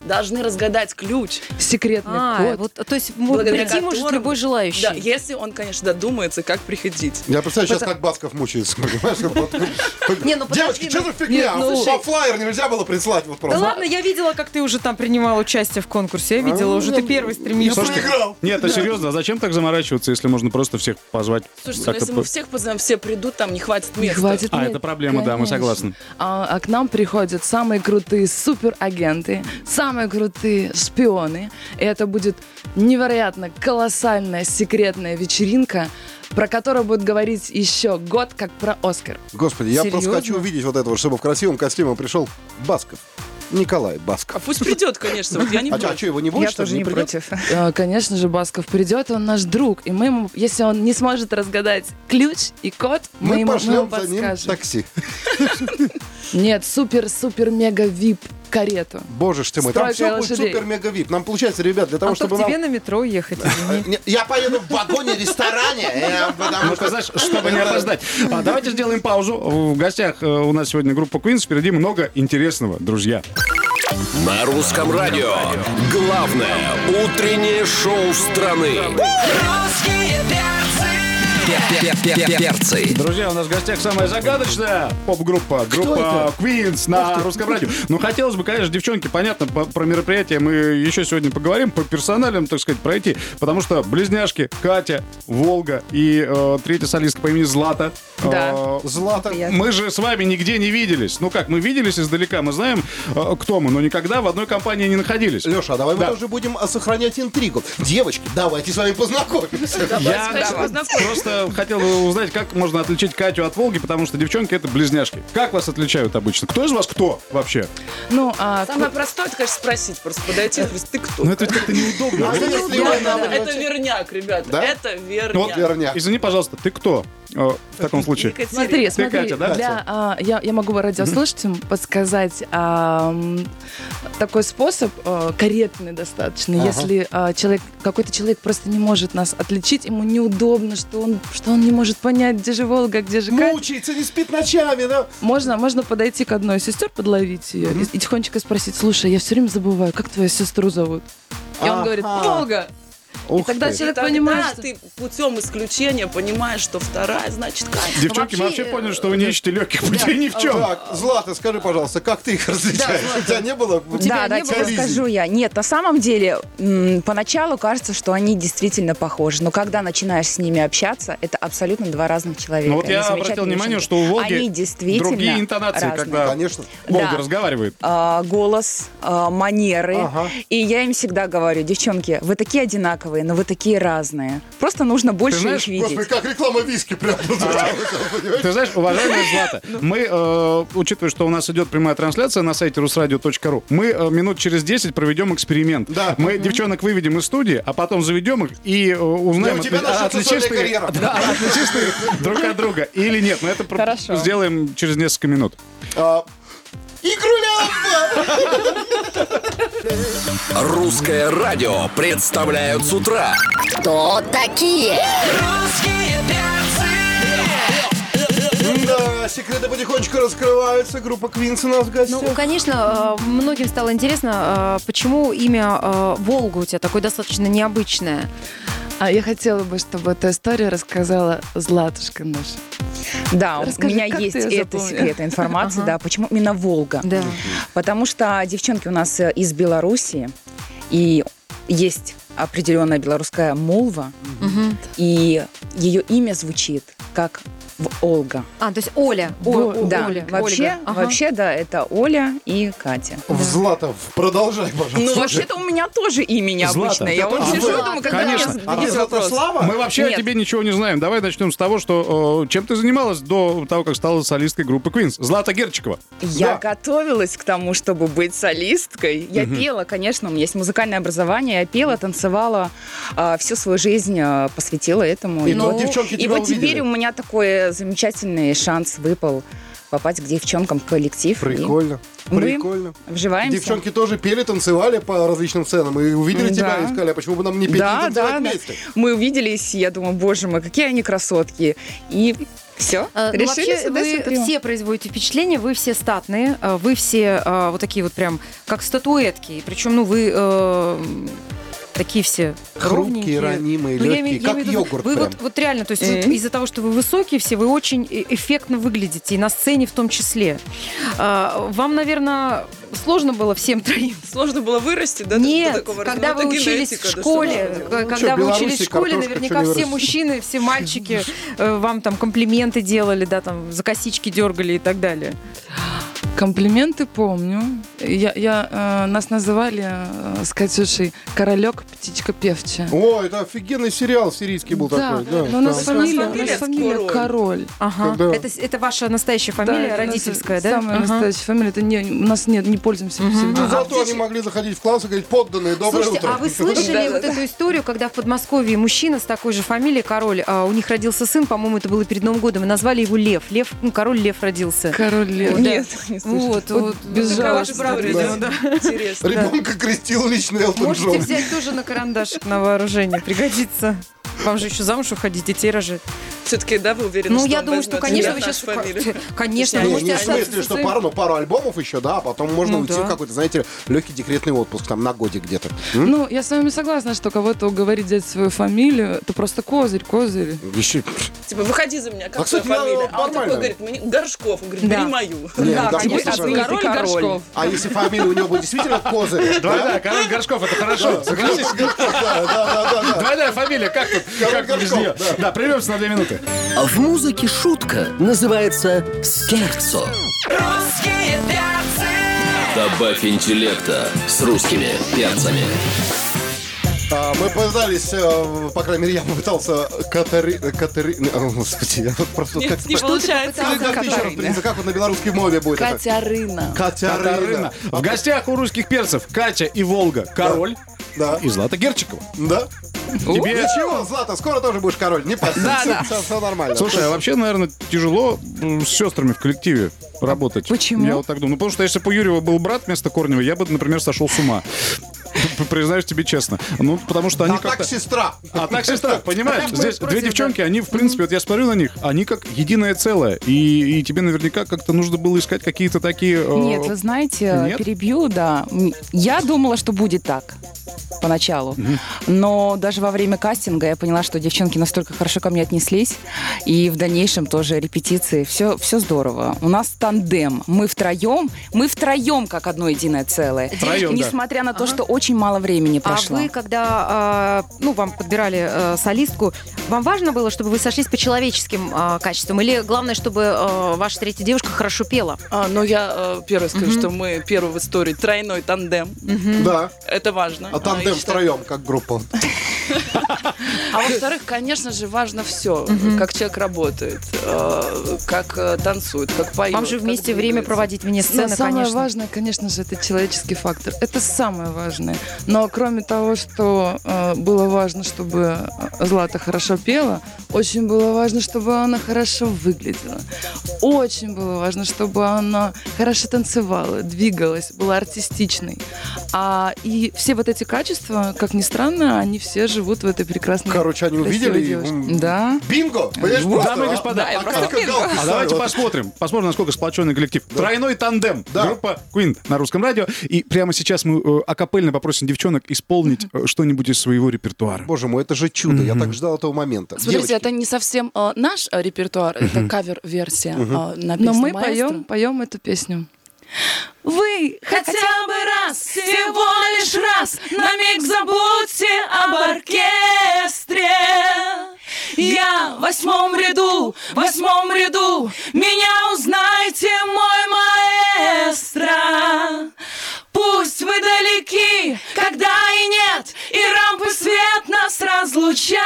должны разгадать ключ. Секретный А, код. вот, то есть благодаря прийти может которому- любой желающий. Да, если он, конечно, додумается, как приходить. Я представляю сейчас, как Басков мучается, понимаешь? Вот. Не, ну Девочки, что ну- за фигня? Нет, ну- Слушай, флайер нельзя было прислать вот Да просто. ладно, я видела, как ты уже там принимал участие в конкурсе. Я видела, уже ты первый стремишься. Я проиграл. Нет, а серьезно, а зачем так заморачиваться, если можно просто всех позвать? Слушайте, ну, если по- мы всех позовем, все придут, там не хватит Не места. хватит А, это проблема, да, мы согласны. А, а к нам приходят самые крутые суперагенты, самые крутые шпионы. И это будет невероятно колоссальная секретная вечеринка, про которую будет говорить еще год, как про Оскар. Господи, я просто Серьезно? хочу увидеть вот этого, чтобы в красивом костюме пришел Басков. Николай А Басков. пусть придет, конечно, вот я не А против. что, его не будет, что ли, не придет? Э, Конечно же, Басков придет, он наш друг. И мы ему, если он не сможет разгадать ключ и код, мы, Мы ему, мы ему пошлем за ним подскажем. такси. Нет, супер-супер-мега-вип карету. Боже ж ты мой, там все будет супер-мега-вип. Нам получается, ребят, для того, Антон, чтобы тебе нам... на метро ехать, Я поеду в вагоне-ресторане, э, потому Ну, что... знаешь, чтобы не опоздать. А, давайте сделаем паузу. В гостях э, у нас сегодня группа Queens. Впереди много интересного, друзья. На русском радио. Главное утреннее шоу страны. Русские Перцы. Друзья, у нас в гостях самая загадочная поп-группа. Группа Queens на русском радио. Ну, хотелось бы, конечно, девчонки, понятно, по- про мероприятие мы еще сегодня поговорим, по персоналям, так сказать, пройти. Потому что близняшки Катя, Волга и э, третья солистка по имени Злата. Да. э, Злата. Мы же с вами нигде не виделись. Ну как, мы виделись издалека, мы знаем, э, кто мы, но никогда в одной компании не находились. Леша, а давай Да. мы тоже будем а, сохранять интригу. Девочки, давайте с вами познакомимся. Я конечно, просто хотел бы узнать, как можно отличить Катю от Волги, потому что девчонки это близняшки. Как вас отличают обычно? Кто из вас кто вообще? Ну, а Самое простое, это, конечно, спросить, просто подойти спросить, ты кто? Ну это как-то неудобно. Это верняк, ребята, Да? это верняк. Вот, Верняк. Извини, пожалуйста, ты кто в таком случае? Смотри, смотри, Катя, да? для, а, я, я могу радиослушателям подсказать а, такой способ, а, корректный достаточно, если а, человек, какой-то человек просто не может нас отличить, ему неудобно, что он, что он не может понять, где же Волга, где же Катя. Мучается, не спит ночами, да? Можно, можно подойти к одной из сестер, подловить ее и, и тихонечко спросить, слушай, я все время забываю, как твою сестру зовут? И он говорит. Волга. Ух тогда ты. человек Тогда понимает, что... ты путем исключения понимаешь, что вторая значит Катя. Девчонки, мы вообще, вообще поняли, что вы не ищете легких путей ни в чем. Так, Злата, скажи, пожалуйста, как ты их различаешь? У тебя не было? у тебя Да, не было расскажу я. Нет, на самом деле, поначалу кажется, что они действительно похожи. Но когда начинаешь с ними общаться, это абсолютно два разных человека. Ну вот я обратил внимание, что у Волги другие интонации, когда Конечно. Волга Да. разговаривает. А, голос, а, манеры. И я им всегда говорю, девчонки, вы такие одинаковые, одинаковые, но вы такие разные. Просто нужно больше знаешь, их видеть. Господи, как реклама виски прям прозвучала, понимаете? Ты знаешь, уважаемая Злата, мы, э, учитывая, что у нас идет прямая трансляция на сайте rusradio.ru, мы э, минут через 10 проведем эксперимент. Да. Мы девчонок выведем из студии, а потом заведем их и э, узнаем, отличишь ты, друг от друга или нет. Но это сделаем через несколько минут. А, Игруля! Русское радио представляют с утра. Кто такие? Русские перцы. Да, секреты потихонечку раскрываются. Группа Квинс у нас в гостях. Ну, конечно, э, многим стало интересно, э, почему имя э, Волга у тебя такое достаточно необычное. А я хотела бы, чтобы эту историю рассказала Златушка наша. Да, Расскажи, у меня есть эта секретная информация, да, почему именно Волга. Да. Потому что девчонки у нас э, из Белоруссии, и есть определенная белорусская молва, и ее имя звучит как в Олга. А, то есть Оля. О- О- да, Оля. вообще, Ольга. Ага. вообще, да, это Оля и Катя. В Златов, продолжай, пожалуйста. Ну, вообще-то у меня тоже имя необычное. Я вот сижу и думаю, когда Конечно. мне А. Святослава? Мы вообще Нет. о тебе ничего не знаем. Давай начнем с того, что э, чем ты занималась до того, как стала солисткой группы Queens. Злата Герчикова. Я Да. готовилась к тому, чтобы быть солисткой. Я пела, конечно, у меня есть музыкальное образование. Я пела, танцевала, а, всю свою жизнь а, посвятила этому. И вот- девчонки и тебя вот увидели. теперь у меня замечательный шанс выпал попасть к девчонкам в коллектив. и Прикольно. Мы Прикольно. Вживаемся. Девчонки тоже пели, танцевали по различным сценам и увидели Да. тебя и сказали, а почему бы нам не петь и Да, танцевать да, да. вместе? Мы увиделись, и я думаю, боже мой, какие они красотки. И все, Э, ну, решили вообще, сюда вы смотрю. все производите впечатление, вы все статные, э, вы все э, вот такие вот прям, как статуэтки. Причем, ну, вы э, такие все Хрупкие, ровненькие. ранимые, Ну, я легкие, имею- я как имею в виду, йогурт Вы прям. вот, вот реально, то есть вот Мгм. из-за того, что вы высокие все, вы очень э- эффектно выглядите, и на сцене в том числе. А, Вам, наверное, сложно было всем троим Сложно было вырасти, да? до нет, такого когда размера? вы Это учились генетика, в да, школе, к- делать? когда что, вы учились в школе, картошка, наверняка чё не все вырастет? мужчины, все мальчики э, вам там комплименты делали, да, там за косички дергали и так далее. Комплименты помню. Я, я, э, нас называли э, с Катюшей «Королек, птичка певчая». О, это офигенный сериал сирийский был да, такой. Да, но у нас там. фамилия, у фамилия нас фамилия Король. Король. Ага. Да. Это, это ваша настоящая фамилия, Да, родительская, да? Самая Ага. настоящая фамилия. Это не, у нас нет, не пользуемся Ну, псевдонимом. зато они могли заходить в класс и говорить, подданные, доброе Слушайте, утро. а вы слышали вот эту историю, когда в Подмосковье мужчина с такой же фамилией, король, а у них родился сын, по-моему, это было перед Новым годом, и назвали его Лев. Лев, ну, король Лев родился. Король Лев. Нет, не. Вот, вот, безжалостно. видимо, да. Интересно. Ребенка крестил лично Элтон Можете Джон. взять тоже на карандашик на вооружение, пригодится. Вам же еще замуж уходить, детей рожать. Все-таки, да, вы уверены, Ну, что я он думаю, что, возьмет конечно, вы сейчас... нашу фамилию? Конечно, Не, можете не, в остаться смысле, со что своим- пару, ну, пару альбомов еще, да, а потом можно Ну уйти да. в какой-то, знаете, легкий декретный отпуск, там, на годик где-то. М? Ну, я с вами согласна, что кого-то уговорить взять свою фамилию, это просто козырь, козырь. Еще... Типа, выходи за меня, как А, твоя кстати, фамилия? ну, А он такой нормально. говорит, мне Горшков. Он говорит, Да. бери мою. Не, Да, да, конечно, просто- ты Король король. Горшков. А если фамилия у него будет действительно козырь? Двойная, король Горшков, это хорошо. Согласись? Да, да, да, да. Двойная фамилия, как да. Прервемся на две минуты. А В музыке шутка называется «Скерцо». Русские перцы. Добавь интеллекта с русскими перцами. А, Мы пытались, э, по крайней мере, я попытался Катари... Катари... Господи, я вот просто... Нет, как- не получается. Как как ты еще раз, Принца, как вот на белорусской мове будет это? Катя Рына. Катярына. Катарына. В гостях у русских перцев Катя и Волга. Король Да. И Злата Герчикова. Да? Тебе... Ничего, Злата, скоро тоже будешь король. Не парься. Да, Все- да. все- все нормально. Слушай, а вообще, наверное, тяжело с сестрами в коллективе работать. Почему? Я вот так думаю. Ну, потому что если бы у Юрьева был брат вместо Корнева, я бы, например, сошел с ума. Признаюсь тебе честно. Ну, потому что они А как-то... так сестра. А так сестра, понимаешь? Здесь две девчонки, они, в принципе, вот я смотрю на них, они как единое целое. И, и тебе наверняка как-то нужно было искать какие-то такие... э, Нет, вы знаете, Нет? перебью, да. Я думала, что будет так поначалу. Но даже во время кастинга я поняла, что девчонки настолько хорошо ко мне отнеслись. И в дальнейшем тоже репетиции. Все, все здорово. У нас тандем. Мы втроем, мы втроем как одно единое целое. Втроем, да. Несмотря на то, что очень мало времени прошло. А вы, когда а, ну, вам подбирали а, солистку, вам важно было, чтобы вы сошлись по человеческим а, качествам? Или главное, чтобы а, ваша третья девушка хорошо пела? А, ну, я э, первое скажу, что мы первый в истории тройной тандем. Да. Это важно. А тандем втроем, как группа. А во-вторых, конечно же, важно все. Как человек работает, э, как э, танцует, как поет. Вам же вместе время проводить вне сцены, самое конечно. важное, конечно же, это человеческий фактор. Это самое важное. Но кроме того, что э, было важно, чтобы Злата хорошо пела, очень было важно, чтобы она хорошо выглядела. Очень было важно, чтобы она хорошо танцевала, двигалась, была артистичной. А, и все вот эти качества, как ни странно, они все живут в этой прекрасной Короче, они увидели и, Да. Бинго! Понимаешь, Вот, дамы и а? господа, А я как галки А давайте ставят. посмотрим, посмотрим, насколько сплоченный коллектив. Тройной тандем. Да. Группа Queen на русском радио. И прямо сейчас мы э, акапельно попросим девчонок исполнить э, что-нибудь из своего репертуара. Боже мой, это же чудо. Я так ждал этого момента. Смотрите, Девочки, это не совсем э, наш э, репертуар, это кавер-версия э, на Но песню мы «Маэстро». поем, поем эту песню. Вы Хотя бы раз, всего лишь раз, на миг забудьте об оркестре. Я в восьмом ряду, в восьмом ряду, меня узнайте, мой маэстро. Когда и нет, и рампы свет нас разлучает.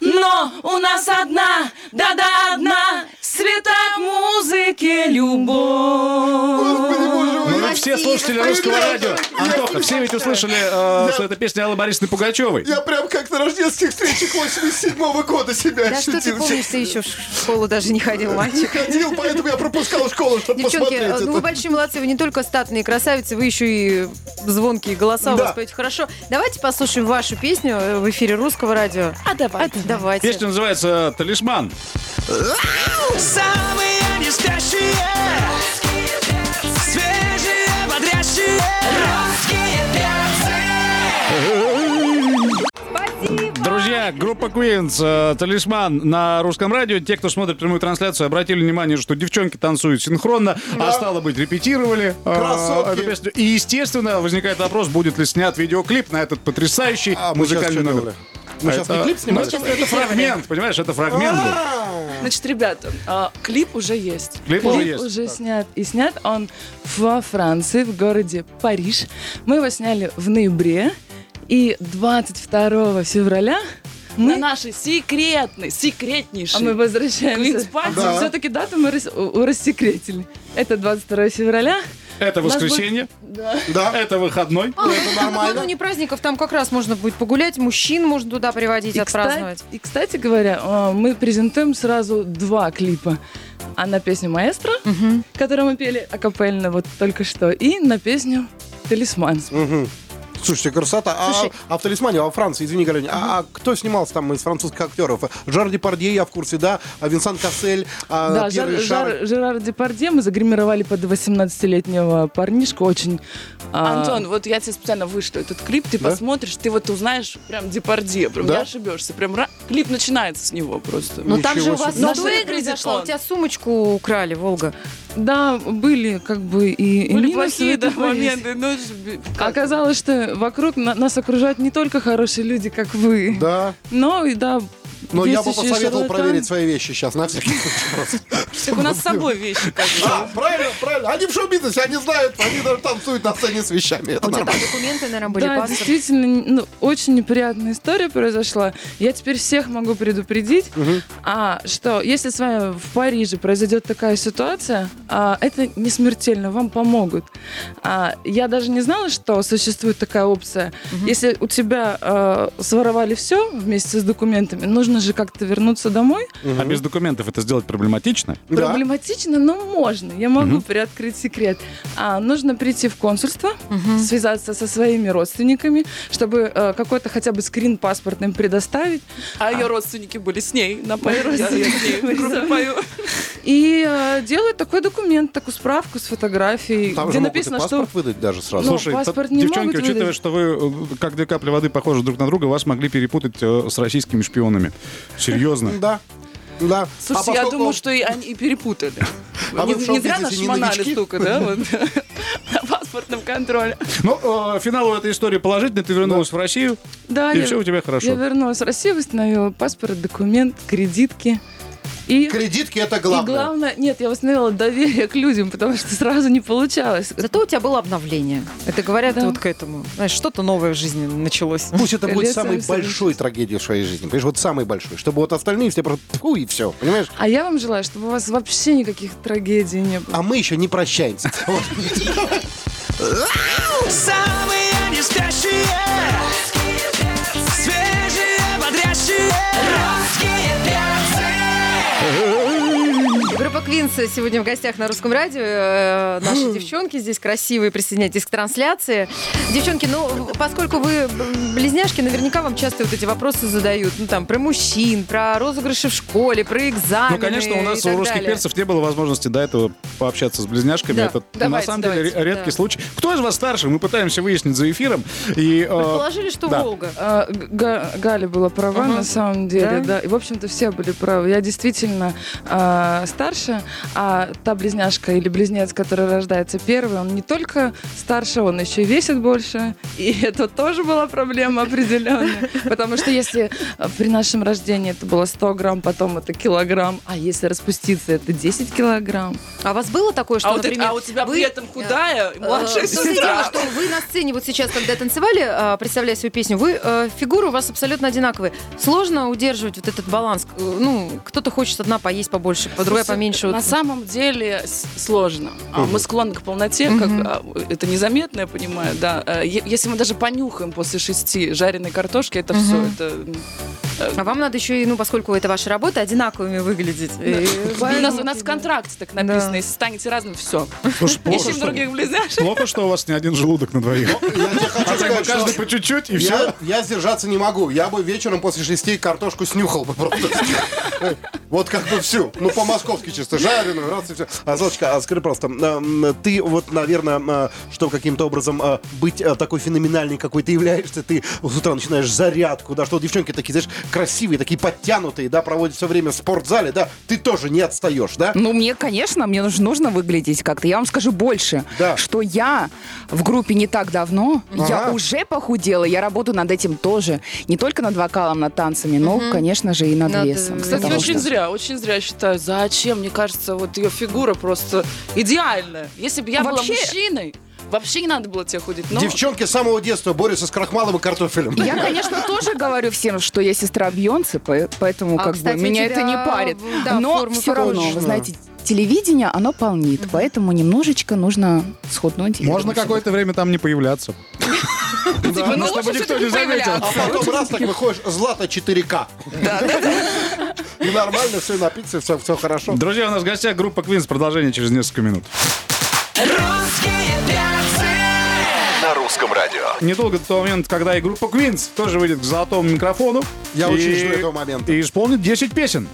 Но у нас одна, да-да, одна, света к музыке любовь. Ну, ведь все слушатели русского радио. Антоха, все ведь услышали, э, что это песня Аллы Борисовны Пугачевой. Я прям как на рождественских встречах 87 года себя Да что ты ощутил. помнишь, ты еще в школу даже не ходил, мальчик. Ходил, поэтому я пропускал школу, чтобы Девчонки, посмотреть ну вы это. большие молодцы, вы не только статные красавицы, вы еще и звонкие голоса у вас поете хорошо. Давайте послушаем вашу песню э, в эфире русского радио. А давайте. Давайте. Песня называется «Талисман». Самые не спящие Друзья, группа Queens, э, «Талисман» на русском радио. Те, кто смотрит прямую трансляцию, обратили внимание, что девчонки танцуют синхронно, а стало быть, репетировали э, Красотки. эту песню. И, естественно, возникает вопрос, будет ли снят видеоклип на этот потрясающий А сейчас музыкальный номер. Мы сейчас не Это- клип снимали? ну, Это фрагмент, понимаешь, это фрагмент был. Значит, ребята, а, клип уже есть. Клип уже Клип есть. уже снят. И снят он во Франции, в городе Париж. Мы его сняли в ноябре. И 22 февраля На мы, нашей секретной, а секретнейшей. мы возвращаемся. Да. Все-таки дату мы рас- рассекретили. Это 22 февраля. Это воскресенье, Да, это выходной. это нормально. Накануне праздников там как раз можно будет погулять, мужчин можно туда приводить, И, отпраздновать. кстати, и, кстати говоря, э, мы презентуем сразу два клипа. А на песню «Маэстро», которую мы пели акапельно вот только что, и на песню «Талисман». Мгм. Слушайте, красота. А, Слушай. а в «Талисмане», а во Франции, извини, Галюня, а, а кто снимался там из французских актеров? Жар Депардье, я в курсе, да? А Винсан Кассель, а, Да, Жар. Жар- Жерар Депардье мы загримировали под 18-летнего парнишку, очень... а, Антон, вот я тебе специально вышлю этот клип, ты Да? посмотришь, ты вот узнаешь прям Депардье, прям Да? не ошибешься. Прям ра- клип начинается с него просто. Но там же у Ничего вас Наша произошла, Редикон. у тебя сумочку украли, Волга. Да, были как бы и, и Были минусы плохие в да, этом повестке. моменты. Ж- как? Оказалось, что вокруг на- нас окружают не только хорошие люди, как вы, Да, но и да. Но я бы посоветовал шарлатан. проверить свои вещи сейчас, на всякий случай просто. Так у нас с собой вещи. А, правильно, правильно. Они в шоу-бизнесе, они знают, они даже танцуют на сцене с вещами. Это у тебя документы, наверное, были, да, действительно, ну, очень неприятная история произошла. Я теперь всех могу предупредить, а, что если с вами в Париже произойдет такая ситуация, а, это не смертельно, вам помогут. А, я даже не знала, что существует такая опция. Если у тебя а, своровали все вместе с документами, нужно же как-то вернуться домой. А без документов это сделать проблематично? Да. Проблематично, но можно. Я могу приоткрыть секрет. А, нужно прийти в консульство, связаться со своими родственниками, чтобы э, какой-то хотя бы скрин паспортным предоставить. А ее родственники были с ней на пою. И э, делают такой документ, такую справку с фотографией, Там где написано, что... паспорт выдать даже сразу. Ну, Слушай, паспорт не девчонки, учитывая, выдать. что вы э, как две капли воды похожи друг на друга, вас могли перепутать э, с российскими шпионами. Серьезно. Да. Да. Слушайте, А я поскольку- думаю, что и они и перепутали. А не, не зря шмонали новички? столько, да? вот, На паспортном контроле. Ну, э, финал этой истории положительный. Ты вернулась в Россию, Да, и я, все у тебя я хорошо. вернулась в Россию, восстановила паспорт, документ, кредитки. И, Кредитки это и главное. главное, нет, я восстановила доверие к людям, потому что сразу не получалось. Зато у тебя было обновление. Это говорят Да. вот к этому. Знаешь, что-то новое в жизни началось. Пусть это будет самой большой трагедией в своей жизни. Понимаешь, вот самой большой. Чтобы вот остальные все просто тьфу, и все. Понимаешь? А я вам желаю, чтобы у вас вообще никаких трагедий не было. А мы еще не прощаемся. Самые не спящие Квинс сегодня в гостях на русском радио. Э, Наши девчонки здесь красивые. Присоединяйтесь к трансляции. Девчонки, ну, поскольку вы близняшки, наверняка вам часто вот эти вопросы задают. Ну, там, про мужчин, про розыгрыши в школе, про экзамены Ну, конечно, у нас у русских далее. перцев не было возможности до этого пообщаться с близняшками. Да, Это на давайте, самом деле давайте, ре- редкий да. случай. Кто из вас старше? Мы пытаемся выяснить за эфиром. И, э, Предположили, что да. Волга. А, Га- Галя была права Ага. на самом деле, Да? да. И, в общем-то, все были правы. Я действительно а, старше, а та близняшка или близнец, который рождается первый, он не только старше, он еще и весит больше. И это тоже была проблема определенная. Потому что если а, при нашем рождении это было 100 грамм, потом это килограмм, а если распуститься, это 10 килограмм. А у вас было такое, что, а, вот например, а у тебя вы- при этом худая, младшая Э, и дело, сестра. что вы на сцене вот сейчас, когда танцевали, э, представляя свою песню, вы э, фигуры у вас абсолютно одинаковые. Сложно удерживать вот этот баланс. Э, Ну, кто-то хочет одна поесть побольше, другая Слушай, поменьше. На самом деле сложно. А, Мы склонны к полноте, как, а, это незаметно, я понимаю, да. А, Если мы даже понюхаем после шести жареной картошки, это все, это... А вам надо еще и, ну, поскольку это ваша работа, одинаковыми выглядеть. У нас, у нас в контракте так написано, если станете разным, все. Слушай, плохо, Ищем что- других близняшек. Плохо, что у вас не один желудок на двоих. Хочу А каждый по чуть-чуть, и все. я сдержаться не могу. Я бы вечером после шести картошку снюхал бы просто. Вот как бы всю. Ну, по-московски чисто жареную, раз и все. А, Золочка, а скажи просто, ты вот, наверное, что каким-то образом а, быть а, такой феноменальной, какой ты являешься, ты с утра начинаешь зарядку, да, что девчонки такие, знаешь, красивые, такие подтянутые, да, проводят все время в спортзале, да, ты тоже не отстаешь, да? Ну, мне, конечно, мне нужно, нужно выглядеть как-то. Я вам скажу больше, Да. что я в группе не так давно, я Ага. уже похудела, я работаю над этим тоже. Не только над вокалом, над танцами, но, конечно же, и над, Над, весом. э, Кстати, потому очень что- зря, очень зря считаю. Зачем? Мне кажется, вот ее фигура просто идеальная. Если бы я была Вообще- мужчиной, вообще не надо было тебе худеть. Но... Девчонки с самого детства борются с крахмалом и картофелем. Я, конечно, тоже говорю всем, что я сестра Бьонсы, по- поэтому А, как кстати, бы меня это не парит. да, Но все равно, вы знаете, телевидение, оно полнит, поэтому немножечко нужно схуднуть. Я Можно какое-то время там не появляться. Типа, ну, чтобы лучше никто не заметил. А потом раз так выходишь, злато 4К. И нормально, все на пицце, все, все хорошо. Друзья, у нас в гостях группа Квинс. Продолжение через несколько минут. Русские русском радио. Недолго до того момента, когда и группа Квинс тоже выйдет к золотому микрофону. Я и- очень жду этого момента. И исполнит 10 песен.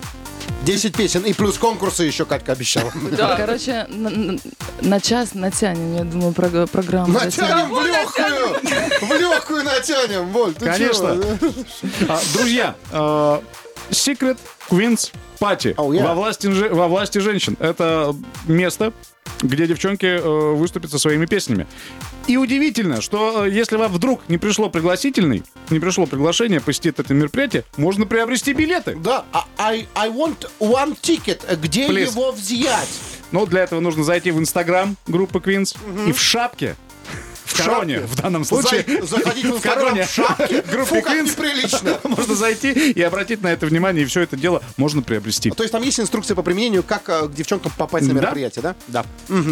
10 песен и плюс конкурсы еще Катька обещала. Короче, на, час натянем, я думаю, прог- программу. Натянем в легкую! В легкую натянем, Воль, ты Конечно. А, Друзья, э, Secret Queens Party Oh, yeah. во, власти, во власти женщин. Это место, где девчонки э, выступят со своими песнями. И удивительно, что э, если вам вдруг не пришло пригласительный, не пришло приглашение посетить это мероприятие, можно приобрести билеты. Да, а I, I want one ticket. Где Please. его взять? Но для этого нужно зайти в Инстаграм группы Queens и в шапке, в короне, в данном случае, Зай- заходить в Инстаграм короне в шапке? группы Фу, как Queens, неприлично. можно зайти и обратить на это внимание, и все это дело можно приобрести. То есть там есть инструкция по применению, как э, к девчонкам попасть на мероприятие, да? Да.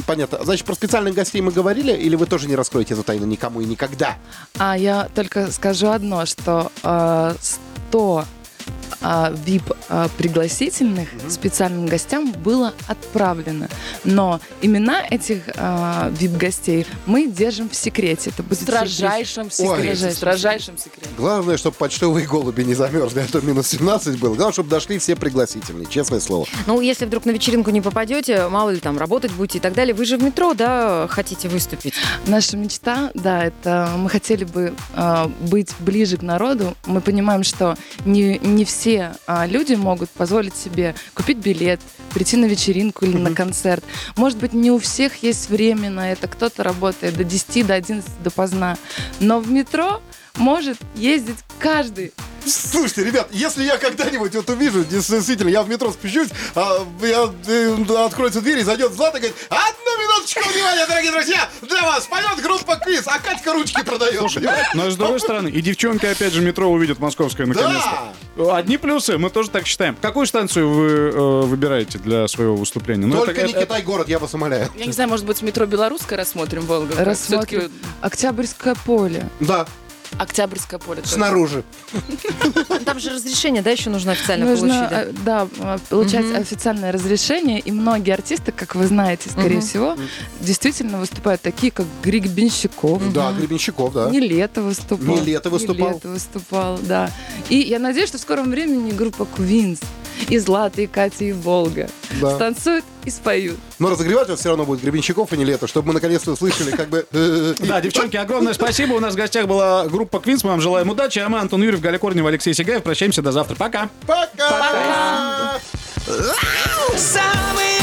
Понятно. Значит, про специальных гостей мы говорили, или вы тоже не раскроете эту тайну никому и никогда? А я только скажу одно, что э, 100 а, VIP а, пригласительных специальным гостям было отправлено. Но имена этих а, VIP-гостей мы держим в секрете. Это В будет строжайшем Ой. секрете. В строжайшем секрете. Главное, чтобы почтовые голуби не замерзли, а то минус 17 было. Главное, чтобы дошли все пригласительные, честное слово. Ну, если вдруг на вечеринку не попадете, мало ли там работать будете и так далее, вы же в метро, да, хотите выступить? Наша мечта, да, это мы хотели бы а, быть ближе к народу. Мы понимаем, что не, не все а, люди могут позволить себе купить билет, прийти на вечеринку или на концерт. Может быть, не у всех есть время на это. Кто-то работает до 10, до 11, допоздна. Но в метро может ездить каждый. Слушайте, ребят, если я когда-нибудь вот увижу, действительно, я в метро спущусь, а, я, э, откроется дверь и зайдет Злата и говорит, одну минуточку внимания, дорогие друзья, для вас поет группа Квиз, а Катька ручки продает. Но с другой стороны, и девчонки опять же метро увидят московское наконец-то. Одни плюсы, мы тоже так считаем. Какую станцию вы э, выбираете для своего выступления? Ну, Только это- не это- Китай-город, я вас умоляю. Я не знаю, может быть, метро Белорусское рассмотрим, Волга? Рассмотрим. Октябрьское поле. Да, Октябрьское поле. тоже. снаружи. Там же разрешение, да, еще нужно официально Нужно, получить. э, да, э, получать официальное разрешение, и многие артисты, как вы знаете, скорее всего, действительно выступают такие, как Григ Бенщиков. Да, Гребенщиков, да. Не лето выступал. Нилетто выступал. Нилетто выступал, да. И я надеюсь, что в скором времени группа Квинс и Злата, и Катя, и Волга Да. станцуют и споют. Но разогревать вот все равно будет Гребенщиков, а не лето, чтобы мы наконец-то услышали, как бы... э, Да, девчонки, огромное спасибо. У нас в гостях была группа Квинс. Мы вам желаем удачи. А мы, Антон Юрьев, Галя Корнева, Алексей Сигаев. Прощаемся до завтра. Пока. Пока! Самые